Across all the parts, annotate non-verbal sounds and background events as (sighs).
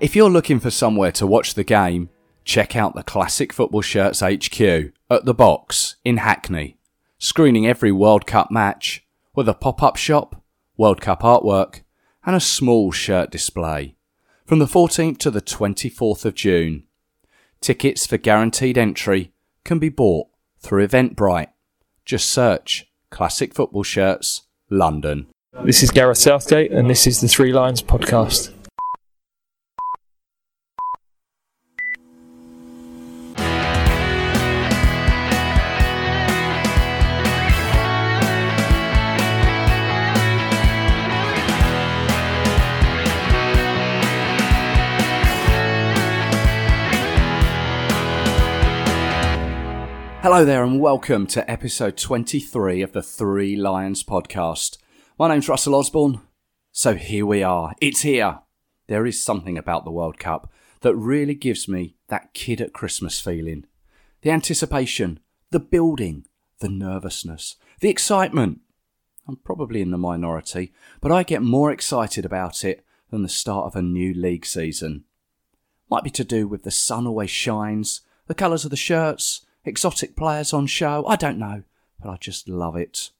If you're looking for somewhere to watch the game, check out the Classic Football Shirts HQ at the Box in Hackney, screening every World Cup match with a pop up shop, World Cup artwork, and a small shirt display from the 14th to the 24th of June. Tickets for guaranteed entry can be bought through Eventbrite. Just search Classic Football Shirts London. This is Gareth Southgate, and this is the Three Lions podcast. Hello there, and welcome to episode 23 of the Three Lions podcast. My name's Russell Osborne. So here we are. It's here. There is something about the World Cup that really gives me that kid at Christmas feeling. The anticipation, the building, the nervousness, the excitement. I'm probably in the minority, but I get more excited about it than the start of a new league season. Might be to do with the sun always shines, the colours of the shirts, exotic players on show, I don't know, but I just love it.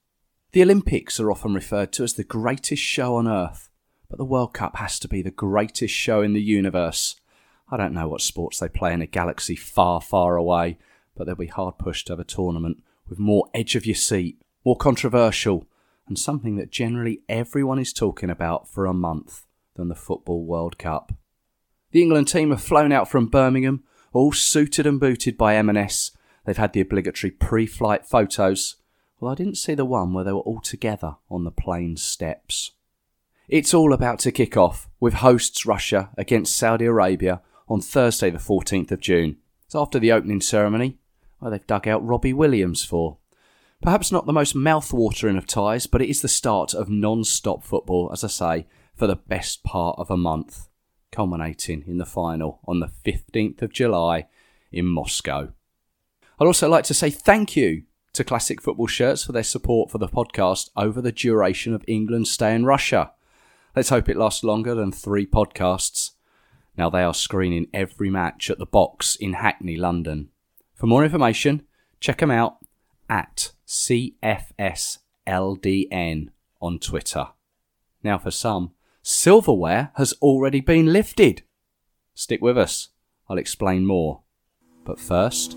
The Olympics are often referred to as the greatest show on earth, but the World Cup has to be the greatest show in the universe. I don't know what sports they play in a galaxy far, far away, but they'll be hard pushed to have a tournament with more edge of your seat, more controversial, and something that generally everyone is talking about for a month than the Football World Cup. The England team have flown out from Birmingham, all suited and booted by M&S, They've had the obligatory pre flight photos. Well, I didn't see the one where they were all together on the plane steps. It's all about to kick off with hosts Russia against Saudi Arabia on Thursday, the 14th of June. It's after the opening ceremony, where they've dug out Robbie Williams for. Perhaps not the most mouth-watering of ties, but it is the start of non-stop football, as I say, for the best part of a month, culminating in the final on the 15th of July in Moscow. I'd also like to say thank you to Classic Football Shirts for their support for the podcast over the duration of England's stay in Russia. Let's hope it lasts longer than three podcasts. Now they are screening every match at the box in Hackney, London. For more information, check them out at CFSLDN on Twitter. Now, for some, silverware has already been lifted. Stick with us, I'll explain more. But first,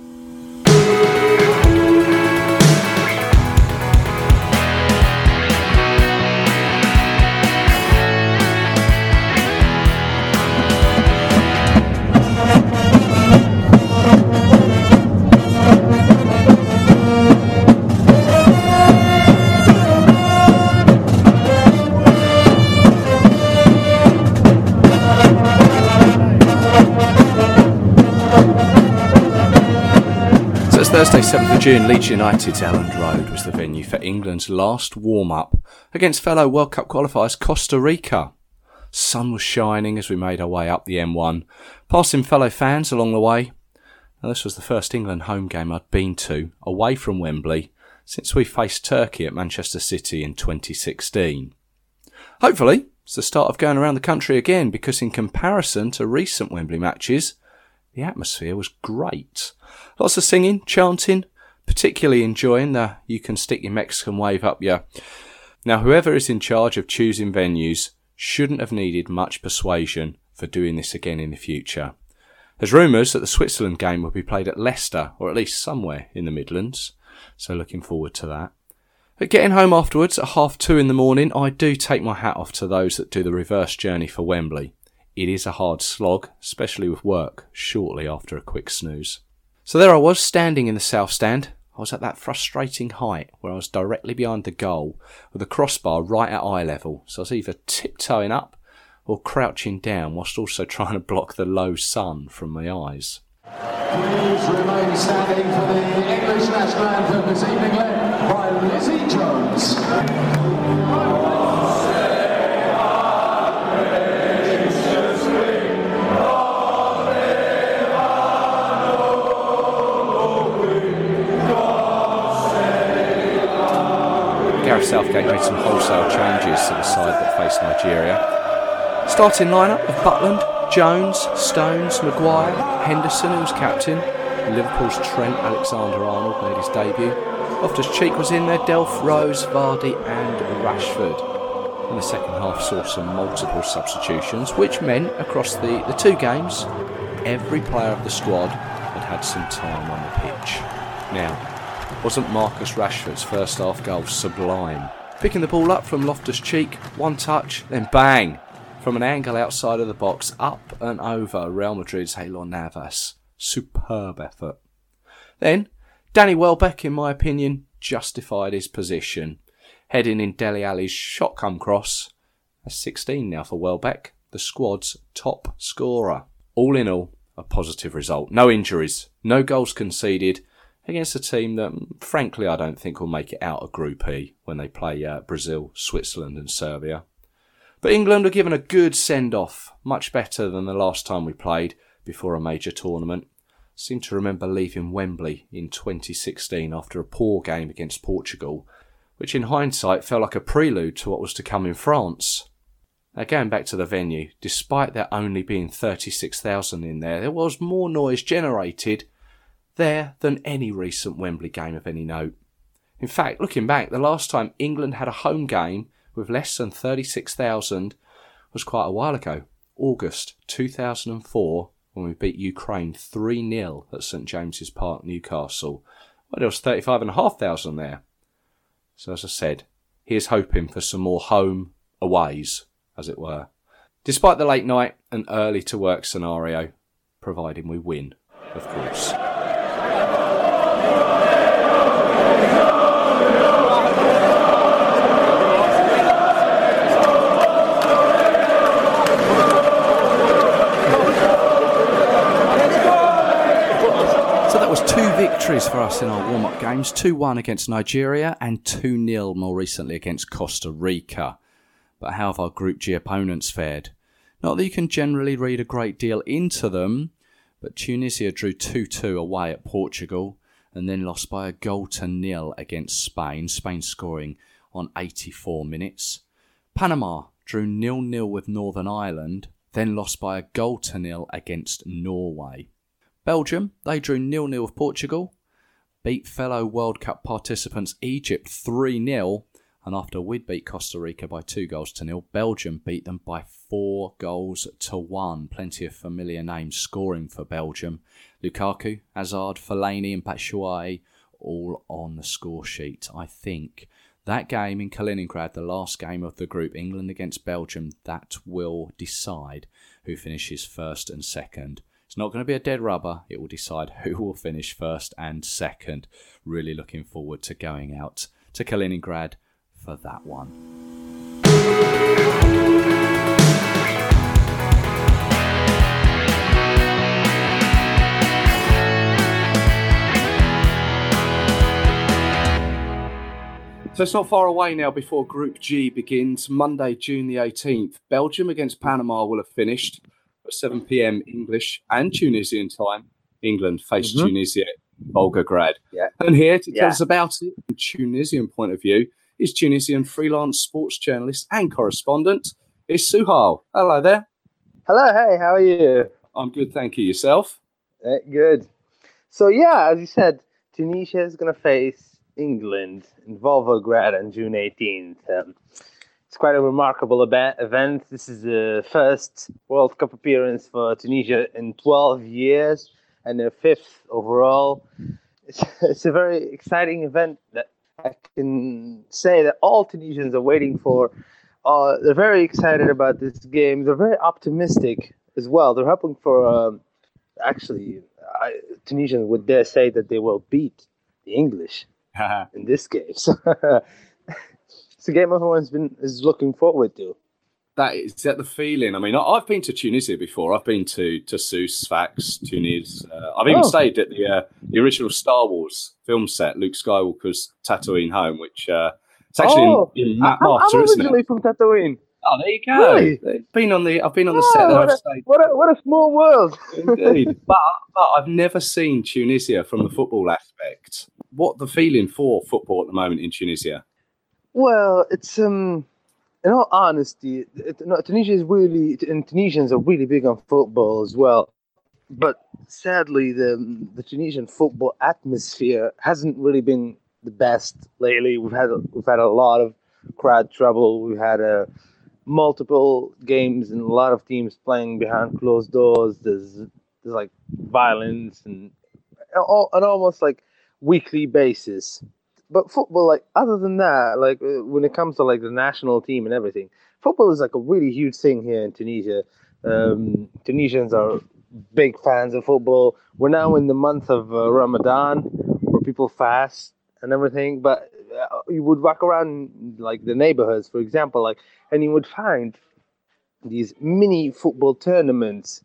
Thursday, 7th of June, Leeds United's Elland Road was the venue for England's last warm up against fellow World Cup qualifiers Costa Rica. Sun was shining as we made our way up the M1, passing fellow fans along the way. Now, this was the first England home game I'd been to away from Wembley since we faced Turkey at Manchester City in 2016. Hopefully, it's the start of going around the country again because, in comparison to recent Wembley matches, the atmosphere was great. Lots of singing, chanting, particularly enjoying the you can stick your Mexican wave up your. Now, whoever is in charge of choosing venues shouldn't have needed much persuasion for doing this again in the future. There's rumours that the Switzerland game will be played at Leicester, or at least somewhere in the Midlands, so looking forward to that. But getting home afterwards at half two in the morning, I do take my hat off to those that do the reverse journey for Wembley. It is a hard slog, especially with work shortly after a quick snooze. So there I was, standing in the south stand. I was at that frustrating height where I was directly behind the goal with the crossbar right at eye level. So I was either tiptoeing up or crouching down whilst also (laughs) trying to block the low sun from my eyes. Please remain standing for the English national anthem this evening led by Lizzie Jones. Southgate made some wholesale changes to the side that faced Nigeria. Starting lineup of Butland, Jones, Stones, Maguire, Henderson, who was captain. Liverpool's Trent Alexander-Arnold made his debut. Loftus-Cheek was in there, Delph, Rose, Vardy and Rashford. In the second half saw some multiple substitutions, which meant across the, the two games, every player of the squad had had some time on the pitch. Now, wasn't Marcus Rashford's first half goal sublime? Picking the ball up from Loftus Cheek, one touch, then bang! From an angle outside of the box, up and over Real Madrid's Keylor Navas. Superb effort. Then, Danny Welbeck, in my opinion, justified his position. Heading in Dele Alli's shot cross. That's 16 now for Welbeck, the squad's top scorer. All in all, a positive result. No injuries, no goals conceded, against a team that, frankly, I don't think will make it out of Group E when they play uh, Brazil, Switzerland, and Serbia. But England were given a good send off, much better than the last time we played before a major tournament. seem to remember leaving Wembley in 2016 after a poor game against Portugal, which in hindsight felt like a prelude to what was to come in France. Now, going back to the venue, despite there only being 36,000 in there, there was more noise generated there than any recent Wembley game of any note. In fact, looking back, the last time England had a home game with less than 36,000 was quite a while ago, August 2004, when we beat Ukraine 3 0 at St James's Park, Newcastle. Well, there was 35,500 there. So, as I said, here's hoping for some more home aways, as it were. Despite the late night and early to work scenario, providing we win, of course. Victories for us in our warm up games 2 1 against Nigeria and 2 0 more recently against Costa Rica. But how have our Group G opponents fared? Not that you can generally read a great deal into them, but Tunisia drew 2 2 away at Portugal and then lost by a goal to nil against Spain, Spain scoring on 84 minutes. Panama drew nil nil with Northern Ireland, then lost by a goal to nil against Norway. Belgium, they drew nil-nil with Portugal, beat fellow World Cup participants Egypt 3 0, and after we'd beat Costa Rica by two goals to nil, Belgium beat them by four goals to one. Plenty of familiar names scoring for Belgium. Lukaku, Hazard, Fellaini, and Batshuayi all on the score sheet. I think that game in Kaliningrad, the last game of the group, England against Belgium, that will decide who finishes first and second. It's not going to be a dead rubber. It will decide who will finish first and second. Really looking forward to going out to Kaliningrad for that one. So it's not far away now before Group G begins. Monday, June the 18th. Belgium against Panama will have finished at 7 p.m. English and Tunisian time. England face mm-hmm. Tunisia, Volgograd. Yeah. And here to tell yeah. us about it from Tunisian point of view is Tunisian freelance sports journalist and correspondent is Souhail. Hello there. Hello, hey, how are you? I'm good, thank you. Yourself? Uh, good. So yeah, as you said, Tunisia is going to face England in Volgograd on June 18th. Um, it's quite a remarkable event. This is the first World Cup appearance for Tunisia in 12 years and their fifth overall. It's, (laughs) it's a very exciting event that I can say that all Tunisians are waiting for. Uh, they're very excited about this game. They're very optimistic as well. They're hoping for, um, actually, I, Tunisians would dare say that they will beat the English (laughs) in this game. So (laughs) it's a game everyone's been is looking forward to. That is that the feeling. I mean, I've been to Tunisia before. I've been to to Sousse, Sfax, Tunis. Uh, I've even oh. stayed at the uh, the original Star Wars film set, Luke Skywalker's Tatooine home, which uh, it's actually oh. in, in Matmata, I'm originally from Tataouine. Oh, there you go. Really? Been on the I've been on the oh, set. What a, what, a, what a small world. (laughs) Indeed, but but I've never seen Tunisia from the football aspect. What the feeling for football at the moment in Tunisia? Well, it's um, in all honesty, it, no, Tunisia is really and Tunisians are really big on football as well. But sadly, the the Tunisian football atmosphere hasn't really been the best lately. We've had we've had a lot of crowd trouble. We've had a multiple games and a lot of teams playing behind closed doors. There's there's like violence and and almost like weekly basis. But football, like other than that, like uh, when it comes to like the national team and everything, football is like a really huge thing here in Tunisia. Um, Tunisians are big fans of football. We're now in the month of uh, Ramadan, where people fast and everything. But uh, you would walk around like the neighborhoods, for example, like, and you would find these mini football tournaments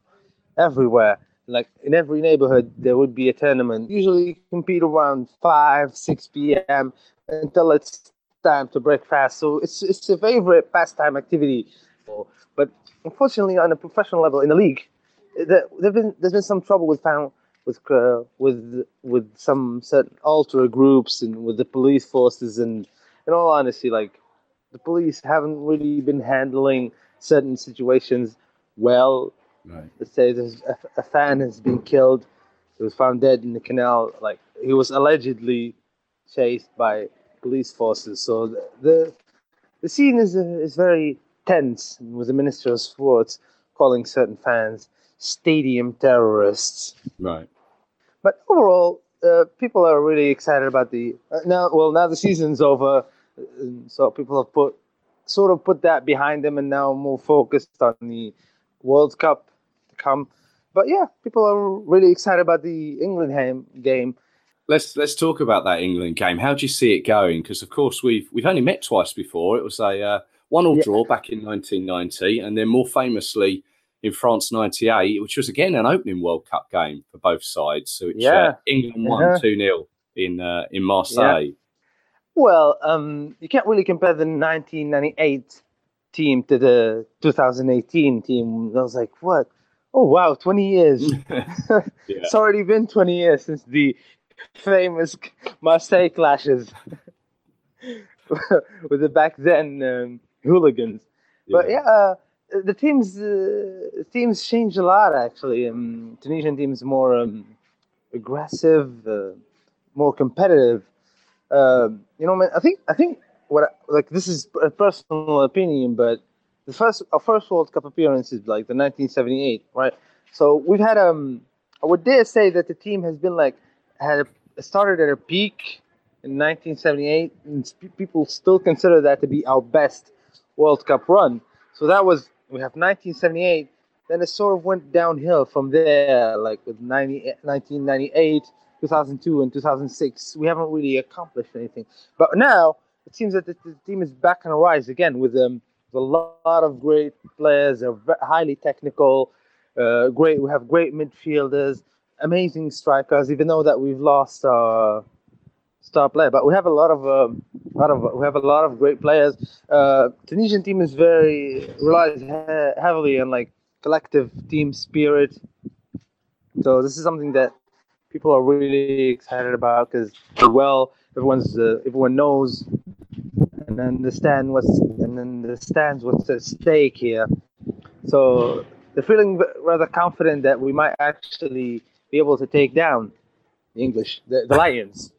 everywhere like in every neighborhood there would be a tournament. Usually compete around 5 6 p.m until it's time to breakfast. So it's it's a favorite pastime activity. But unfortunately on a professional level in the league there, there's been there's been some trouble with found with uh, with with some certain ultra groups and with the police forces and in all honesty like the police haven't really been handling certain situations well Right. Let's say there's a, a fan has been killed. He was found dead in the canal. Like he was allegedly chased by police forces. So the the, the scene is uh, is very tense. With the Minister of Sports calling certain fans stadium terrorists. Right. But overall, uh, people are really excited about the uh, now. Well, now the season's over, uh, so people have put sort of put that behind them and now more focused on the World Cup come. But yeah, people are really excited about the England game. Let's let's talk about that England game. How do you see it going? Because of course we've we've only met twice before. It was a uh, one-all Yeah. draw back in 1990, and then more famously in France '98, which was again an opening World Cup game for both sides. So uh, Yeah. England won Uh-huh. two 0 in uh, in Marseille. Well, um, you can't really compare the 1998 team to the 2018 team. I was like, what? Oh wow, 20 years. (laughs) Yeah. It's already been 20 years since the famous Marseille clashes (laughs) with the back then um, hooligans. But yeah, uh, the teams uh, teams changed a lot actually. Um, Tunisian teams more um, aggressive, uh, more competitive. Um you know, man, I think I think what I- like this is a personal opinion, but the first our first World Cup appearance is like the 1978, right? So we've had um I would dare say that the team has been like had started at a peak in 1978, and people still consider that to be our best World Cup run. So that was we have 1978. Then it sort of went downhill from there, like with 90, 1998, 2002, and 2006. We haven't really accomplished anything. But now it seems that the, the team is back on a rise again with um, a lot of great players. They're highly technical. Uh, great. We have great midfielders, amazing strikers. Even though that we've lost our star player, but we have a lot of um, lot of we have a lot of great players. Uh, Tunisian team is very relies he- heavily on like collective team spirit. So this is something that people are really excited about because well, everyone's uh, everyone knows and understand what's and understands what's at stake here. So they're feeling rather confident that we might actually be able to take down the English, the, the Lions.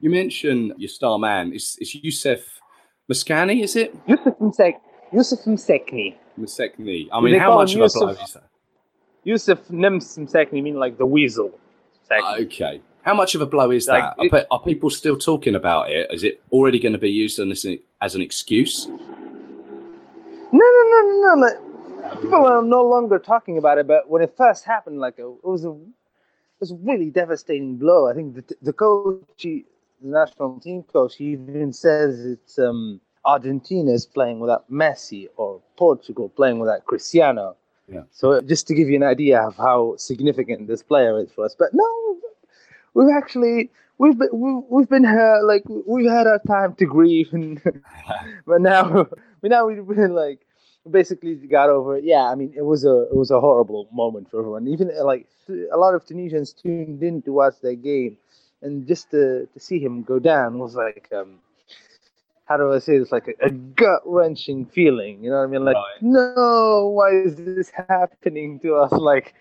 You mentioned your star man. It's, it's Youssef Msakni, is it? Yusuf Msek, Yusuf Msekni. Musecni. I They mean, how much of a blow is that? Yusuf Nims Msekni mean like the weasel. Msekni. Okay. How much of a blow is Like, that? Are, it- pe- are people still talking about it? Is it already going to be used as an, as an excuse? No, no, no, no, no. Like, people are no longer talking about it, but when it first happened, like it was a, it was a really devastating blow. I think the, the coach, he, the national team coach, he even says it's um, Argentina is playing without Messi or Portugal playing without Cristiano. Yeah. So just to give you an idea of how significant this player is for us, but no, we've actually we've been we've, we've been here like we've had our time to grieve and (laughs) but now (laughs) but now we've been like basically got over it yeah i mean it was a it was a horrible moment for everyone even like a lot of tunisians tuned in to watch that game and just to, to see him go down was like um how do I say this? Like a, a gut wrenching feeling. You know what I mean? Like, Right. no, why is this (laughs) happening to us? Like,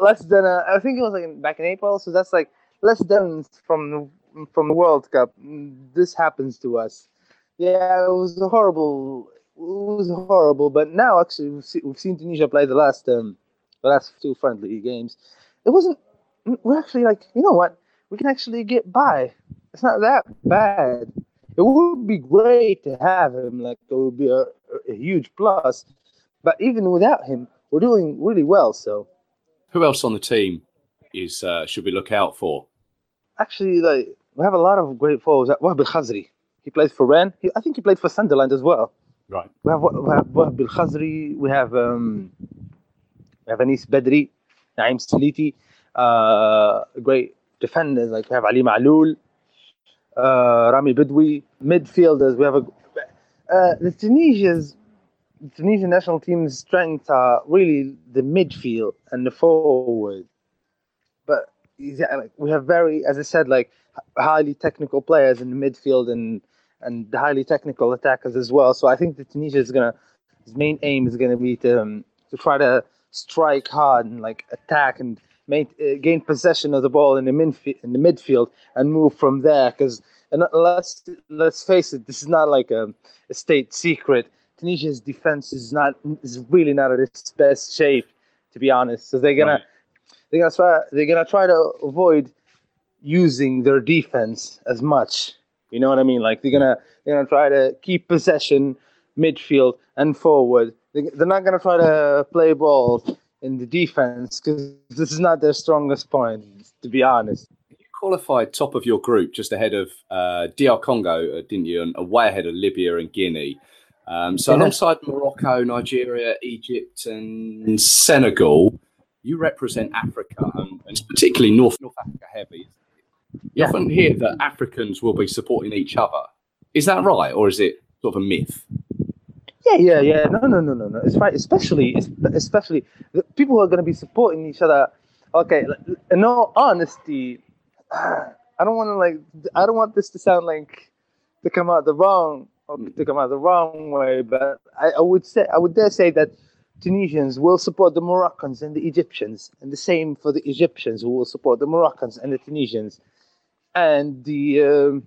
less than a, I think it was like back in April. So that's like less than from from the World Cup. This happens to us. Yeah, it was horrible. It was horrible. But now actually we've, see, we've seen Tunisia play the last um the last two friendly games. It wasn't. We're actually like, you know what? We can actually get by. It's not that bad. It would be great to have him. Like it would be a, a huge plus. But even without him, we're doing really well. So Who else on the team is uh, should we look out for? actually, like we have a lot of great forwards. Wahbi Khazri. He plays for Rennes. He, I think he played for Sunderland as well. Right. We have, we have Wahbi Khazri. We have um, we have Anice Badri, Naim Sliti. Uh, great defenders like we have Ali Ma'loul, uh, Rami Bedoui. Midfielders we have a uh, the Tunisia's the Tunisian national team's strengths are really the midfield and the forward. We have very, as I said, like highly technical players in the midfield and and highly technical attackers as well. So I think that Tunisia is gonna his main aim is gonna be to um, to try to strike hard and like attack and uh, gain possession of the ball in the midfield in the midfield and move from there. Because let's let's face it, this is not like a, a state secret. Tunisia's defense is not is really not at its best shape, to be honest. So they're gonna Right. They're gonna try they're gonna try to avoid using their defense as much. You know what I mean? Like they're gonna they're gonna try to keep possession, midfield and forward. They- They're not gonna try to play ball in the defense because this is not their strongest point. To be honest. You qualified top of your group just ahead of uh, DR Congo, uh, didn't you? And way ahead of Libya and Guinea. Um, so Yeah. alongside Morocco, Nigeria, Egypt, and Senegal, you represent Africa, and, and particularly North North Africa heavy. You Yeah. often hear that Africans will be supporting each other. Is that right, or is it sort of a myth? Yeah, yeah, yeah. No, no, no, no, no. It's right. Especially, especially the people who are going to be supporting each other. Okay, in all honesty, (sighs) I don't want to like. I don't want this to sound like to come out the wrong or hmm. to come out the wrong way. But I, I would say, I would dare say that Tunisians will support the Moroccans and the Egyptians, and the same for the Egyptians who will support the Moroccans and the Tunisians, and the. Um,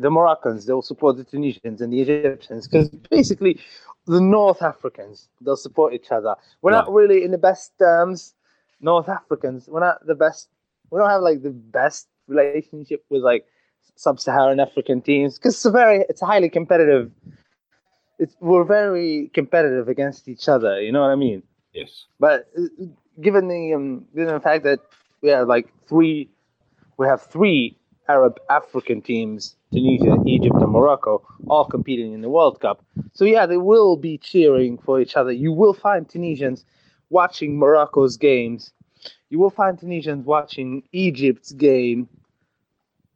the Moroccans, they'll support the Tunisians and the Egyptians because basically the North Africans, they'll support each other. We're not really in the best terms, North Africans. We're not the best. We don't have like the best relationship with like sub-Saharan African teams because it's a very, it's a highly competitive. It's we're very competitive against each other. You know what I mean? Yes. But uh, given the um, given the fact that we have like three, we have three Arab African teams: Tunisia, Egypt, and Morocco, all competing in the World Cup. So yeah, they will be cheering for each other. You will find Tunisians watching Morocco's games. You will find Tunisians watching Egypt's game,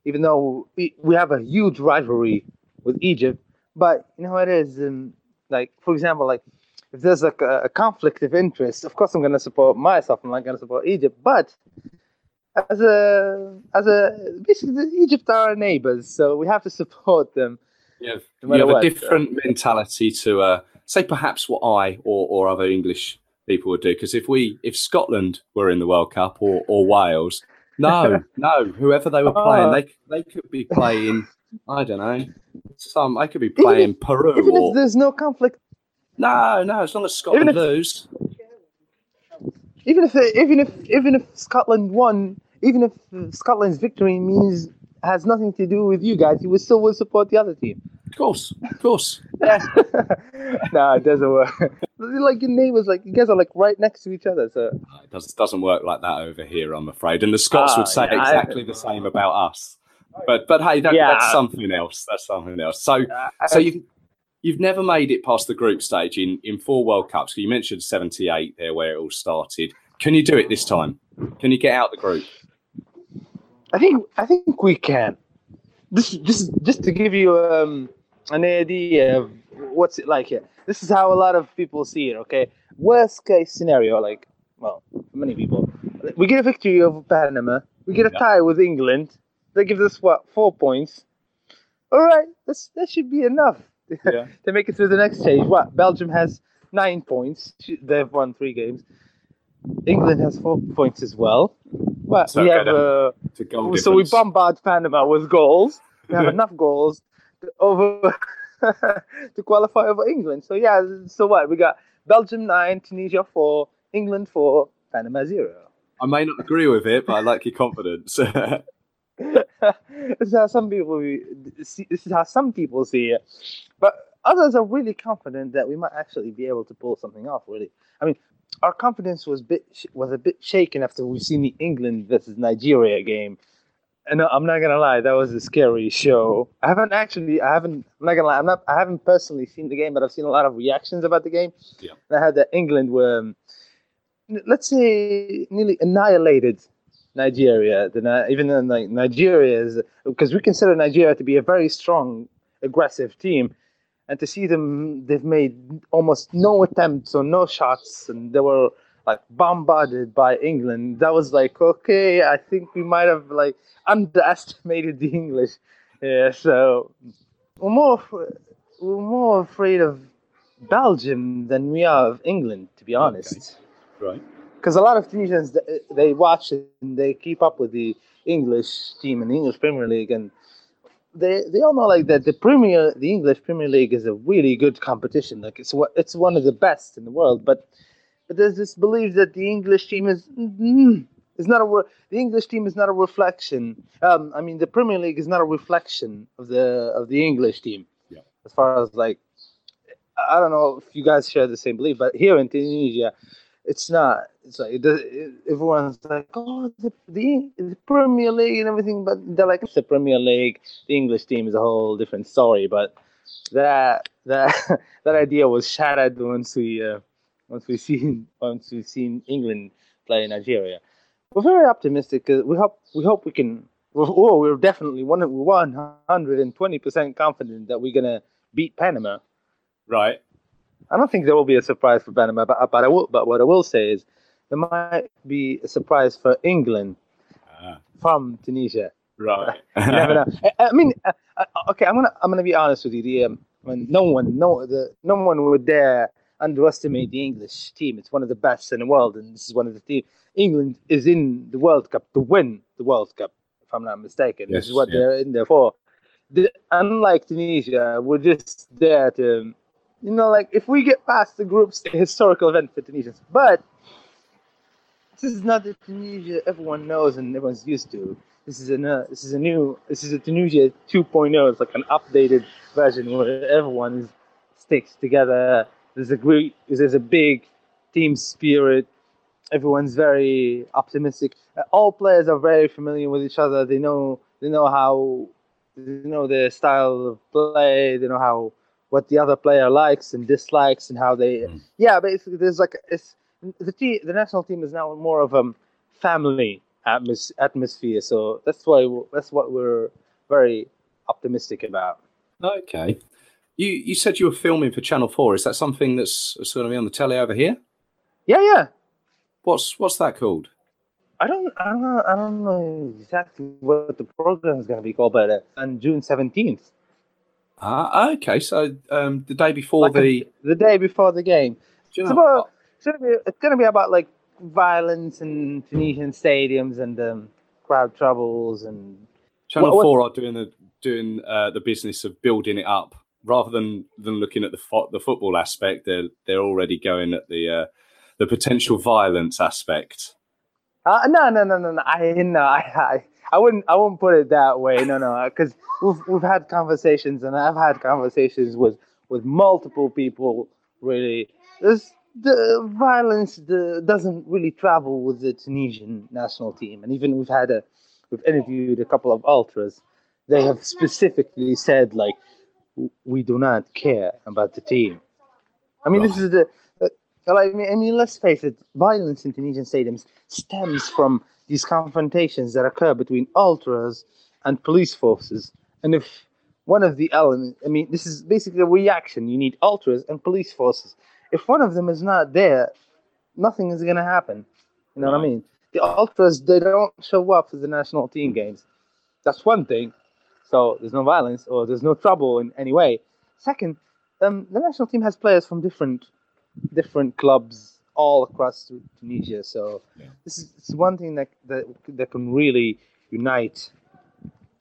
even though we, we have a huge rivalry with Egypt. But you know it is. Um, like for example, like if there's like a, a conflict of interest, of course I'm gonna support myself. I'm not gonna support Egypt, but as a as a basically Egypt are our neighbors, so we have to support them. Have, No you have a what, different mentality to, uh, say, perhaps what I or, or other English people would do. Because if we, if Scotland were in the World Cup or, or Wales, no, (laughs) no, whoever they were playing, Oh. they they could be playing. I don't know. Some I could be playing Peru Even or if there's no conflict, no, no. As long as Scotland if- lose, even if even if even if Scotland won, even if Scotland's victory means has nothing to do with you guys, you would still will support the other team. of course, of course. (laughs) no, it doesn't work. like your neighbors, like you guys are like right next to each other. So It does, doesn't work like that over here, I'm afraid. And the Scots Ah, would say yeah, I- exactly the same about us. But but hey, that, Yeah. that's something else. That's something else. So so you you've never made it past the group stage in in four World Cups. You mentioned seventy eight there, where it all started. Can you do it this time? Can you get out the group? I think I think we can. This just just to give you um, an idea of what's it like here. This is how a lot of people see it. Okay, worst case scenario, like well, many people, we get a victory over Panama. We get a tie with England. They give us what four points. all right, that's, that should be enough (laughs) Yeah. to make it through the next stage. What? Belgium has nine points. They've won three games. England has four points as well. But So we have uh, To so we bombard Panama with goals. We have (laughs) enough goals to over (laughs) to qualify over England. So yeah, so what? We got Belgium nine, Tunisia four, England four, Panama zero. I may not agree with it, but I like your confidence. This is how some people see, this is how some people see it, but others are really confident that we might actually be able to pull something off. Really, I mean, our confidence was bit was a bit shaken after we've seen the England versus Nigeria game. And I'm not gonna lie, that was a scary show. I haven't actually, I haven't, I'm not gonna lie, I'm not, I haven't personally seen the game, but I've seen a lot of reactions about the game. Yeah. And I had that England were, let's say, nearly annihilated Nigeria. The, even though like Nigeria is, because we consider Nigeria to be a very strong, aggressive team, and to see them, they've made almost no attempts or no shots, and they were like bombarded by England. That was like, okay, I think we might have like underestimated the English. Yeah, so we're more we're more afraid of Belgium than we are of England, to be honest right. Because a lot of Tunisians they watch and they keep up with the English team and the English Premier League, and they they all know like that the Premier the English Premier League is a really good competition. Like it's what it's one of the best in the world, but but there's this belief that the English team is mm, is not a the English team is not a reflection. Um, I mean the Premier League is not a reflection of the of the English team. Yeah. As far as like I don't know if you guys share the same belief, but here in Tunisia, it's not. It's like it it, everyone's like, oh, the, the the Premier League and everything, but they're like, it's the Premier League. The English team is a whole different story. But that that (laughs) that idea was shattered once we uh, once we (laughs) seen once we seen England play Nigeria. We're very optimistic. 'cause we hope we hope we can. Oh, we're definitely one one hundred and twenty percent confident that we're gonna beat Panama. Right. I don't think there will be a surprise for Panama, but, but I will. But what I will say is there might be a surprise for England Ah, from Tunisia. right. (laughs) Never know. (laughs) I, I mean, uh, uh, okay, I'm gonna I'm gonna be honest with you. The um, I mean, no one, no the no one would dare underestimate the English team. It's one of the best in the world, and this is one of the team. England is in the World Cup to win the World Cup, if I'm not mistaken. this is what yeah. they're in there for. The, unlike Tunisia, we're just there to, you know, like if we get past the groups, historical event for Tunisians. But this is not the Tunisia everyone knows and everyone's used to. This is a uh, this is a new this is a Tunisia 2.0. It's like an updated version where everyone is, sticks together. There's a great there's a big team spirit. Everyone's very optimistic. All players are very familiar with each other. They know they know how they know their style of play. They know how what the other player likes and dislikes and how they Mm. yeah basically there's like it's the team the national team is now more of a family atmos- atmosphere so that's why that's what we're very optimistic about Okay. You you said you were filming for Channel Four. Is that something that's, that's going to be on the telly over here? yeah yeah What's what's that called? I don't, I don't know, I don't know exactly what the program is going to be called, but uh, on June seventeenth, Ah, okay. So um, the day before Like a- the. the day before the game. It's about, it's gonna be, it's gonna be about like violence in Tunisian stadiums and um, crowd troubles and Channel what- what- Four are doing the doing uh, the business of building it up rather than than looking at the fo- the football aspect. They're they're already going at the uh, the potential violence aspect. Uh, no, no, no, no, no. I no, I, I, I wouldn't, I wouldn't put it that way. No, no, because we've we've had conversations, and I've had conversations with with multiple people. Really, there's the violence the, doesn't really travel with the Tunisian national team, and even we've had a, we've interviewed a couple of ultras. They have specifically said like, we do not care about the team. I mean, this is the. uh, I mean, I mean, let's face it. Violence in Tunisian stadiums stems from these confrontations that occur between ultras and police forces. And if one of the elements, I mean, this is basically a reaction. You need ultras and police forces. If one of them is not there, nothing is going to happen. You know what I mean? The ultras, they don't show up for the national team games. That's one thing. so there's no violence or there's no trouble in any way. Second, um, the national team has players from different different clubs all across Tunisia. So Yeah. this is it's one thing that, that that can really unite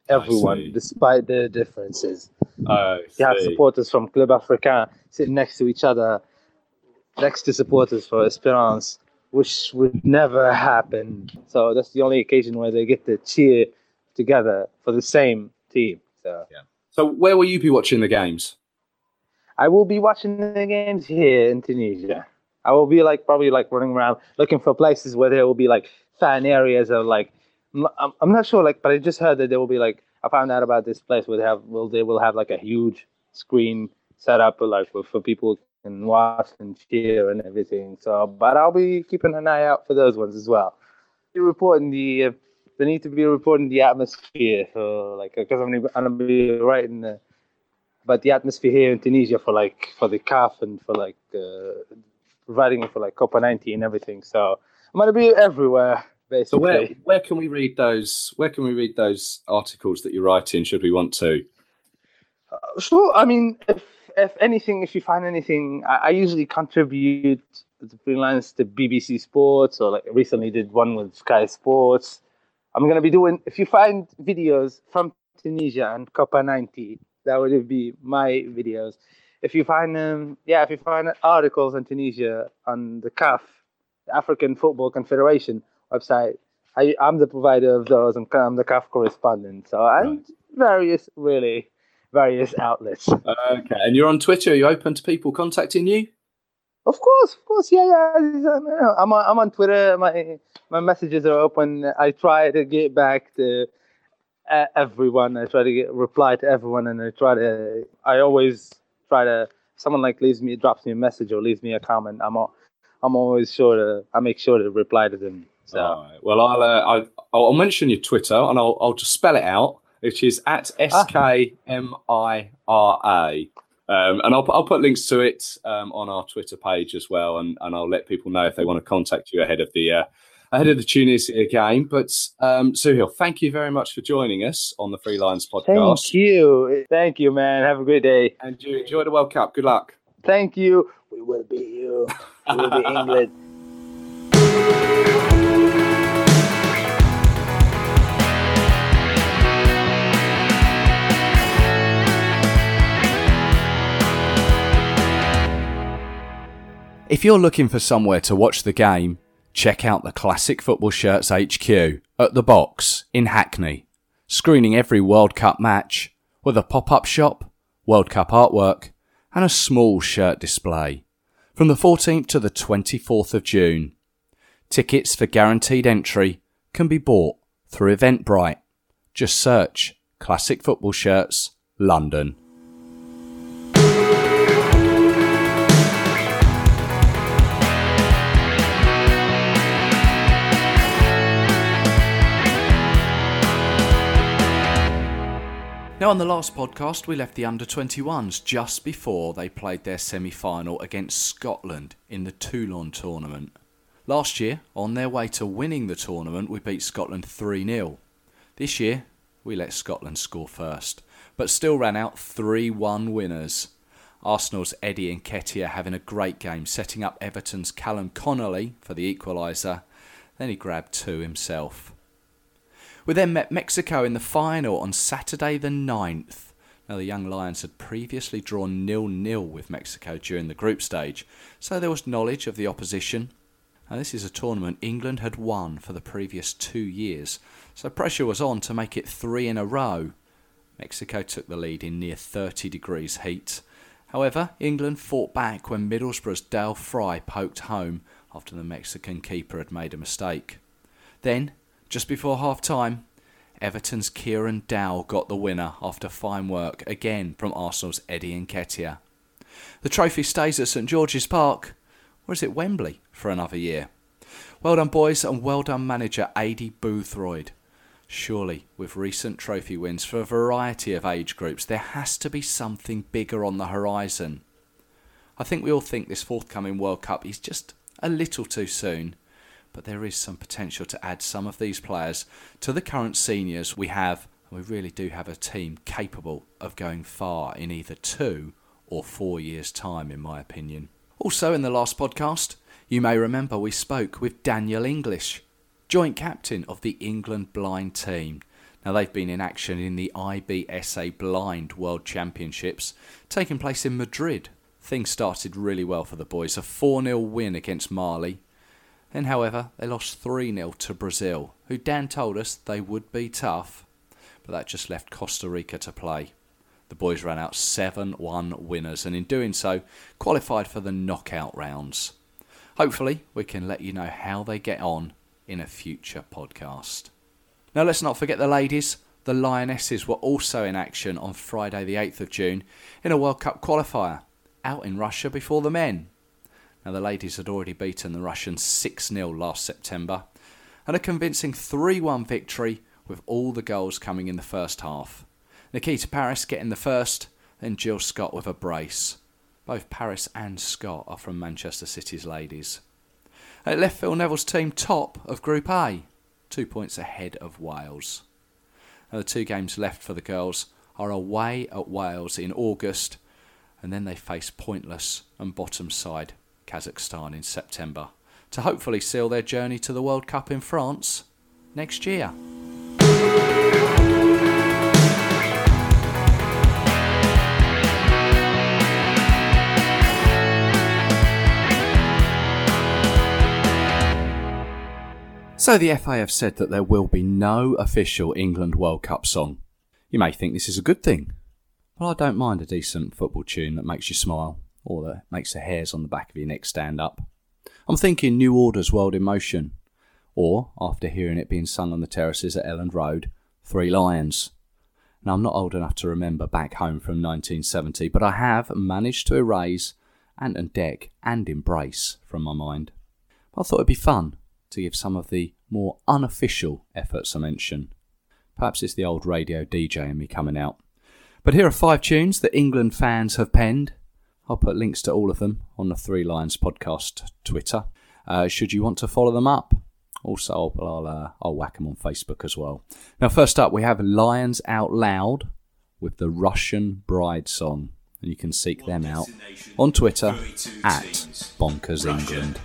everyone despite the differences. Oh, You have see. supporters from Club Africain sitting next to each other, next to supporters for Esperance, which would never happen. So that's the only occasion where they get to cheer together for the same team. So So where will you be watching the games? I will be watching the games here in Tunisia. I will be like probably like running around looking for places where there will be like fan areas or like I'm- I'm, not sure like but I just heard that there will be like I found out about this place where they have will they will have like a huge screen set up like for, for people can watch and cheer and everything. So but I'll be keeping an eye out for those ones as well. Reporting the uh, they need to be reporting the atmosphere for like because I'm gonna, I'm gonna be writing in the but the atmosphere here in Tunisia for like for the CAF and for like providing for like Copa 90 and everything. So I'm gonna be everywhere basically. So where where can we read those? Where can we read those articles that you're writing? Should we want to? Uh, sure. I mean, if if anything, if you find anything, I, I usually contribute the freelance to BBC Sports or like recently did one with Sky Sports. I'm gonna be doing. If you find videos from Tunisia and Copa 90, that would be my videos. If you find um, yeah, if you find articles on Tunisia on the CAF, the African Football Confederation website, I, I'm the provider of those. I'm, I'm the CAF correspondent. So and various really various outlets. Okay, and you're on Twitter. Are you open to people contacting you? Of course, of course, yeah, yeah. I'm on, I'm on Twitter. My my messages are open. I try to get back to uh, everyone. I try to get reply to everyone, and I try to. I always try to. Someone like leaves me, drops me a message or leaves me a comment. I'm al- I'm always sure to. I make sure to reply to them. So All right. Well, I'll, uh, I'll I'll mention your Twitter and I'll I'll just spell it out, which is at s k m i r a. Um, and I'll, put- I'll put links to it um, on our Twitter page as well, and, and I'll let people know if they want to contact you ahead of the uh, ahead of the Tunisia game. But um, Souhail, thank you very much for joining us on the Three Lions podcast. thank you, thank you, man. Have a great day. And you enjoy the World Cup. Good luck. Thank you. We will be you. We will be (laughs) England. If you're looking for somewhere to watch the game, check out the Classic Football Shirts HQ at the Box in Hackney, screening every World Cup match with a pop up shop, World Cup artwork, and a small shirt display. From the 14th to the 24th of June. Tickets for guaranteed entry can be bought through Eventbrite. Just search Classic Football Shirts London. Now, on the last podcast, we left the under 21s just before they played their semi final against Scotland in the Toulon tournament. Last year, on their way to winning the tournament, we beat Scotland 3 0. This year, we let Scotland score first, but still ran out 3 1 winners. Arsenal's Eddie Nketiah having a great game, setting up Everton's Callum Connolly for the equaliser. Then he grabbed two himself. We then met Mexico in the final on Saturday the 9th. Now, the Young Lions had previously drawn nil-nil with Mexico during the group stage, so there was knowledge of the opposition. Now, this is a tournament England had won for the previous two years, so pressure was on to make it three in a row. Mexico took the lead in near 30 degrees heat. However, England fought back when Middlesbrough's Dael Fry poked home after the Mexican keeper had made a mistake. Then, just before half time, Everton's Kieran Dow got the winner after fine work again from Arsenal's Eddie Nketiah. The trophy stays at St George's Park, or is it Wembley for another year? Well done, boys, and well done, manager Aidy Boothroyd. Surely, with recent trophy wins for a variety of age groups, there has to be something bigger on the horizon. I think we all think this forthcoming World Cup is just a little too soon, but there is some potential to add some of these players to the current seniors we have We really do have a team capable of going far in either two or four years' time, in my opinion. Also, in the last podcast, you may remember we spoke with Daniel English, joint captain of the England blind team. Now, they've been in action in the IBSA Blind World Championships taking place in Madrid. Things started really well for the boys, a 4 0 win against Mali. Then, however, they lost 3 0 to Brazil, who Dan told us they would be tough, but that just left Costa Rica to play. The boys ran out 7 1 winners and in doing so qualified for the knockout rounds. Hopefully, we can let you know how they get on in a future podcast. Now, let's not forget the ladies. The Lionesses were also in action on Friday, the 8th of June, in a World Cup qualifier out in Russia before the men. Now, the ladies had already beaten the Russians 6 0 last September, and a convincing 3 1 victory with all the goals coming in the first half. Nikita Parris getting the first, then Jill Scott with a brace. Both Parris and Scott are from Manchester City's ladies. At left field, Neville's team top of Group A, two points ahead of Wales. Now, the two games left for the girls are away at Wales in August, and then they face pointless and bottom side Kazakhstan in September to hopefully seal their journey to the World Cup in France next year. So the FA have said that there will be no official England World Cup song. You may think this is a good thing, but I don't mind a decent football tune that makes you smile or that makes the hairs on the back of your neck stand up. I'm thinking New Order's World in Motion, or, after hearing it being sung on the terraces at Elland Road, Three Lions. Now, I'm not old enough to remember back home from 1970, but I have managed to erase and Dec and Embrace from my mind. I thought it'd be fun to give some of the more unofficial efforts a mention. Perhaps it's the old radio DJ in me coming out. But here are five tunes that England fans have penned. I'll put links to all of them on the Three Lions podcast Twitter. Uh, should you want to follow them up, also I'll I'll, uh, I'll whack them on Facebook as well. Now, first up, we have Lions Out Loud with the Russian Bride song, and you can seek them out on Twitter at Bonkers England.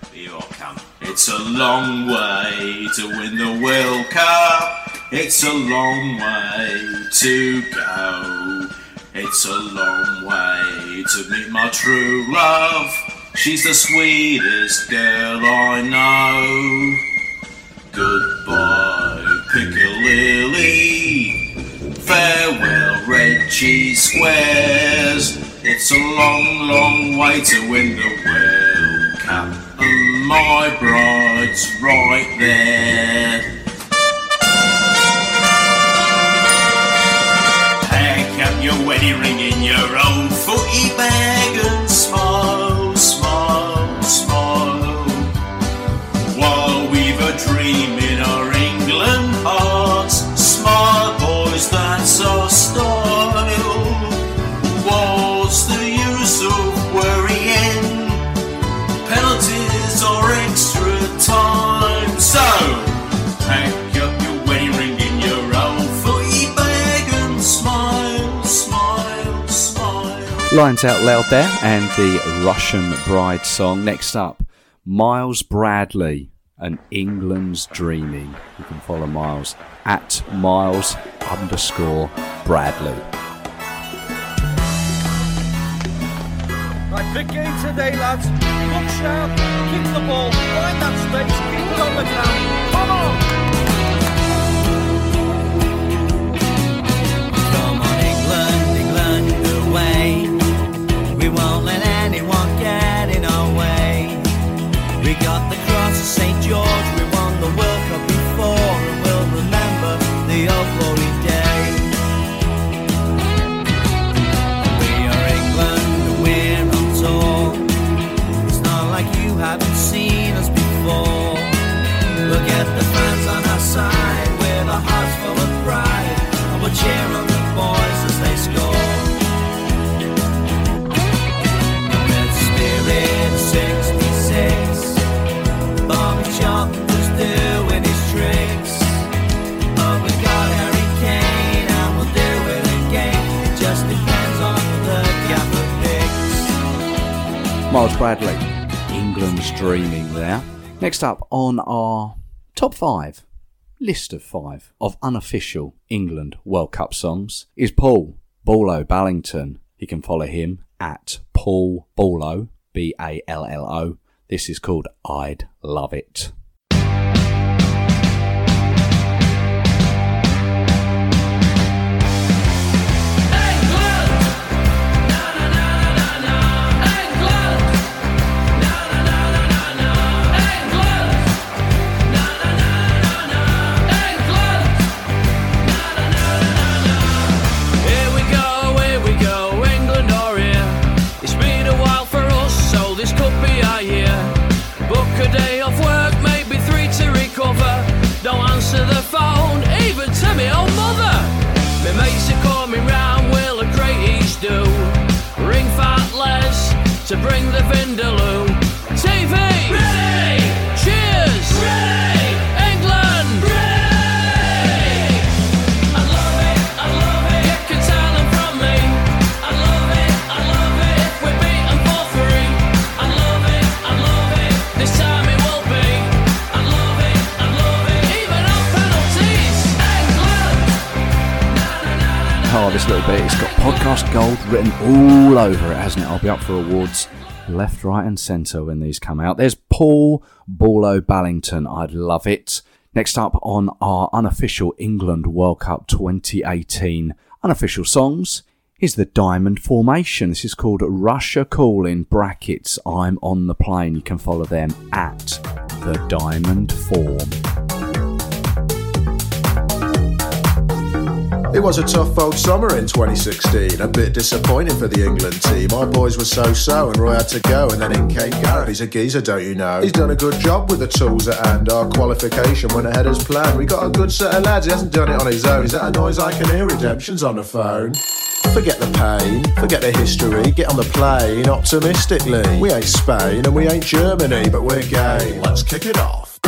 It's a long way to win the World Cup. It's a long way to go. It's a long way to meet my true love. She's the sweetest girl I know. Goodbye, Piccadilly. Farewell, cheese squares. It's a long, long way to win the World Cup. And my bride's right there. Up your wedding ring in your old footy bag Lions Out Loud there, and the Russian Bride song. Next up, Miles Bradley and England's Dreaming. You can follow Miles at Miles underscore Bradley. Right, big game today, lads. Look sharp, kick the ball, find that space, keep it on the ground. Come on! We won't let anyone get in our way. We got the cross of St. George, we won the World Cup before, and we'll remember the old glory day. We are England, and we're on tour. It's not like you haven't seen us before. Look at the fans on our side, with our hearts full of pride, and we'll cheer on the boys as they score. Miles Bradley, England's Dreaming there. Next up on our top five, list of five, of unofficial England World Cup songs is Paul Ballo Ballington. You can follow him at Paul Ballo, B A L L O, this is called I'd Love It. To bring the vindaloo. Little bit, it's got podcast gold written all over it, hasn't it? I'll be up for awards left, right, and centre when these come out. There's Paul Ballo Ballington. I'd love it. Next up on our unofficial England World Cup 2018 unofficial songs is the Diamond Formation. This is called Russia Call in brackets. I'm on the plane. You can follow them at the Diamond Form. It was a tough old summer in 2016, a bit disappointing for the England team. My boys were so-so and Roy had to go, and then in came Gareth. He's a geezer, don't you know? He's done a good job with the tools at hand. Our qualification went ahead as planned. We got a good set of lads. He hasn't done it on his own. Is that a noise I can hear? Redemption's on the phone. Forget the pain, forget the history, get on the plane optimistically. We ain't Spain and we ain't Germany, but we're game. Let's kick it off.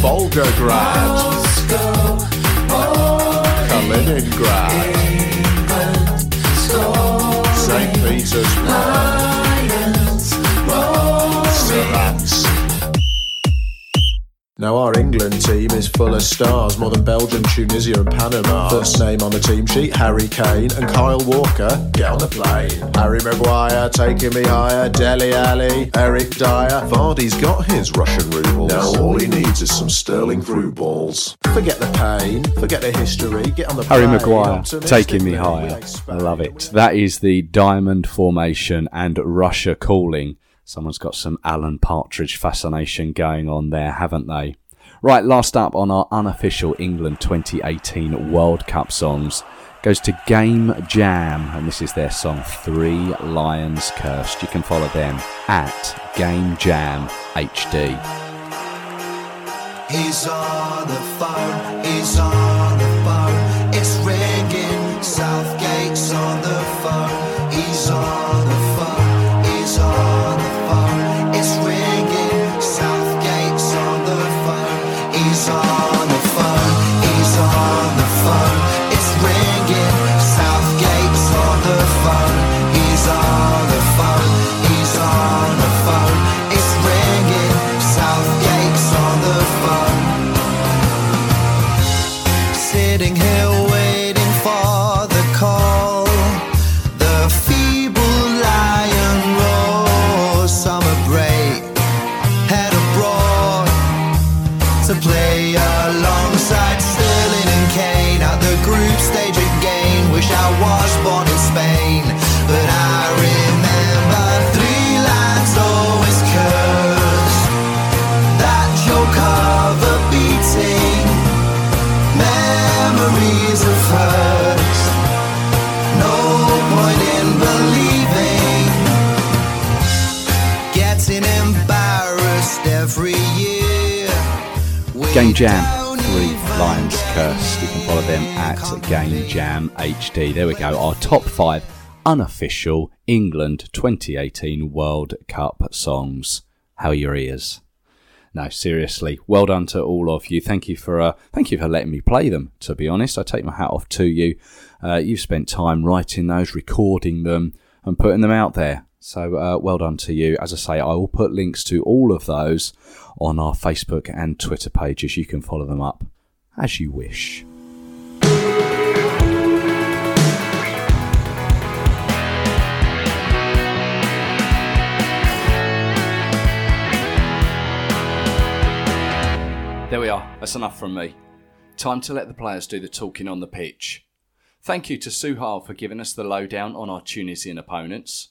Volgograd. Kaliningrad. St. Petersburg. Sirats. Now our England team is full of stars, more than Belgium, Tunisia and Panama. First name on the team sheet, Harry Kane and Kyle Walker. Get on the plane. Harry Maguire taking me higher, Dele Alli, Eric Dier. Vardy's got his Russian rubles. Now all he needs is some sterling through balls. Forget the pain, forget the history, get on the Harry plane. Maguire taking me higher. I love it. That is the Diamond Formation and Russia calling. Someone's got some Alan Partridge fascination going on there, haven't they? Right, last up on our unofficial England 2018 World Cup songs goes to Game Jam, and this is their song Three Lions Cursed. You can follow them at Game Jam HD. He's on the phone, he's on the Jam, Three Lions Curse. You can follow them at Game Jam HD. There we go, our top five unofficial England 2018 World Cup songs. How are your ears? No, seriously, well done to all of you. Thank you for uh, thank you for letting me play them. To be honest, I take my hat off to you. Uh, you've spent time writing those, recording them, and putting them out there. So uh, well done to you. As I say, I will put links to all of those on our Facebook and Twitter pages. You can follow them up as you wish. There we are. That's enough from me. Time to let the players do the talking on the pitch. Thank you to Souhail for giving us the lowdown on our Tunisian opponents.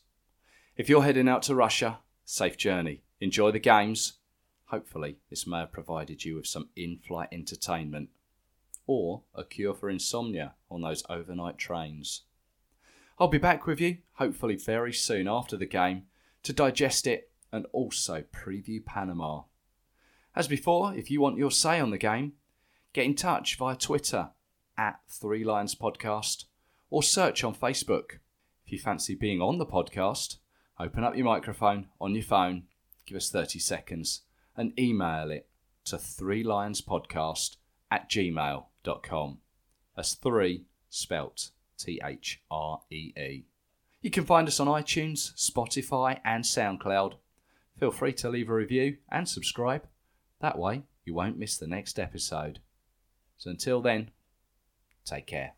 If you're heading out to Russia, safe journey. Enjoy the games. Hopefully, this may have provided you with some in flight entertainment or a cure for insomnia on those overnight trains. I'll be back with you, hopefully, very soon after the game to digest it and also preview Panama. As before, if you want your say on the game, get in touch via Twitter at Three Lions Podcast or search on Facebook. If you fancy being on the podcast, open up your microphone on your phone, give us 30 seconds, and email it to Three Lions Podcast at gmail.com. That's three spelt T H R E E. You can find us on iTunes, Spotify, and SoundCloud. Feel free to leave a review and subscribe. That way, you won't miss the next episode. So until then, take care.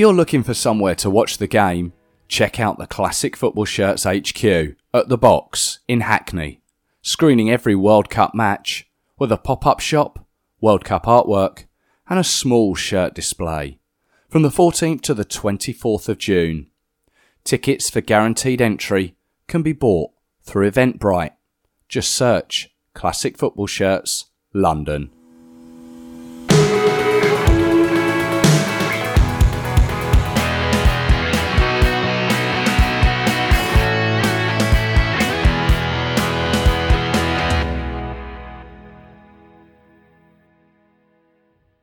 You're looking for somewhere to watch the game, check out the Classic Football Shirts HQ at the Box in Hackney, screening every World Cup match with a pop up shop, World Cup artwork, and a small shirt display from the 14th to the 24th of June. Tickets for guaranteed entry can be bought through Eventbrite. Just search Classic Football Shirts London.